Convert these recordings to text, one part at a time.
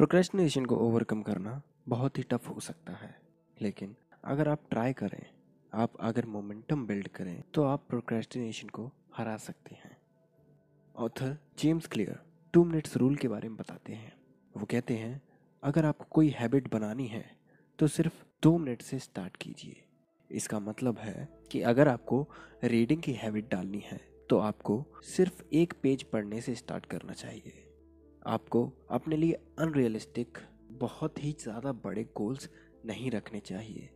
Procrastination को overcome करना बहुत ही टफ हो सकता है। लेकिन अगर आप ट्राई करें, आप अगर मोमेंटम बिल्ड करें तो आप प्रोक्रेस्टिनेशन को हरा सकते हैं। Author James Clear two minutes rule के बारे में बताते हैं। वो कहते हैं, अगर आपको कोई हैबिट बनानी है तो सिर्फ़ दो मिनट से स्टार्ट कीजिए। इसका मतलब है कि अगर आपको रीडिंग की हैबिट डालनी है तो आपको सिर्फ़ एक पेज पढ़ने से स्टार्ट करना चाहिए। आपको अपने लिए अनरियलिस्टिक बहुत ही ज़्यादा बड़े गोल्स नहीं रखने चाहिए।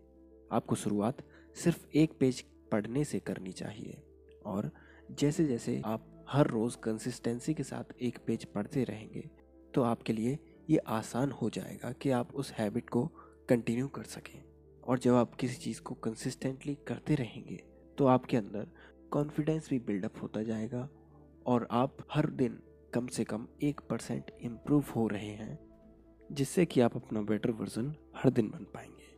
आपको शुरुआत सिर्फ़ एक पेज पढ़ने से करनी चाहिए। और जैसे जैसे आप हर रोज़ कंसिस्टेंसी के साथ एक पेज पढ़ते रहेंगे तो आपके लिए ये आसान हो जाएगा कि आप उस हैबिट को कंटिन्यू कर सकें। और जब आप किसी चीज़ को कंसिस्टेंटली करते रहेंगे तो आपके अंदर कॉन्फिडेंस भी बिल्डअप होता जाएगा और आप हर दिन कम से कम एक परसेंट इम्प्रूव हो रहे हैं, जिससे कि आप अपना बेटर वर्जन हर दिन बन पाएँगे।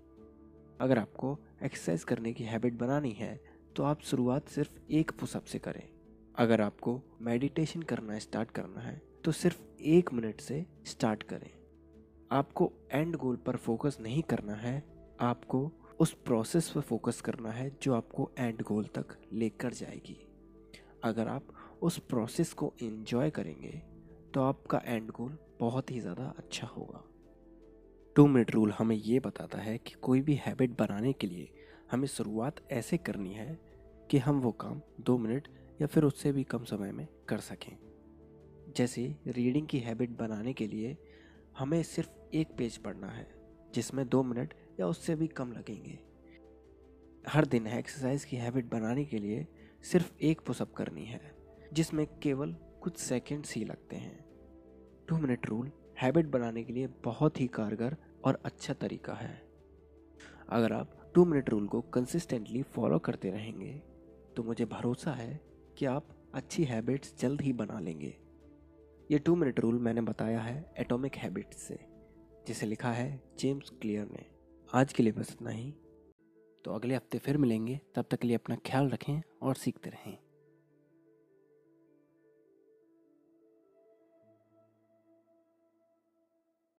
अगर आपको एक्सरसाइज करने की हैबिट बनानी है तो आप शुरुआत सिर्फ़ एक पुशअप से करें। अगर आपको मेडिटेशन करना स्टार्ट करना है तो सिर्फ़ एक मिनट से स्टार्ट करें। आपको एंड गोल पर फोकस नहीं करना है, आपको उस प्रोसेस पर फोकस करना है जो आपको एंड गोल तक लेकर जाएगी। अगर आप उस प्रोसेस को इन्जॉय करेंगे तो आपका एंड गोल बहुत ही ज़्यादा अच्छा होगा। टू मिनट रूल हमें ये बताता है कि कोई भी हैबिट बनाने के लिए हमें शुरुआत ऐसे करनी है कि हम वो काम दो मिनट या फिर उससे भी कम समय में कर सकें। जैसे रीडिंग की हैबिट बनाने के लिए हमें सिर्फ़ एक पेज पढ़ना है, जिसमें दो मिनट या उससे भी कम लगेंगे। हर दिन एक्सरसाइज की हैबिट बनाने के लिए सिर्फ़ एक पुशअप करनी है। जिसमें केवल कुछ सेकेंड्स ही लगते हैं। टू मिनट रूल हैबिट बनाने के लिए बहुत ही कारगर और अच्छा तरीका है। अगर आप टू मिनट रूल को कंसिस्टेंटली फॉलो करते रहेंगे तो मुझे भरोसा है कि आप अच्छी हैबिट्स जल्द ही बना लेंगे। ये टू मिनट रूल मैंने बताया है एटॉमिक हैबिट्स से, जिसे लिखा है जेम्स क्लियर ने। आज के लिए बस इतना ही। तो अगले हफ़्ते फिर मिलेंगे। तब तक के लिए अपना ख्याल रखें और सीखते रहें।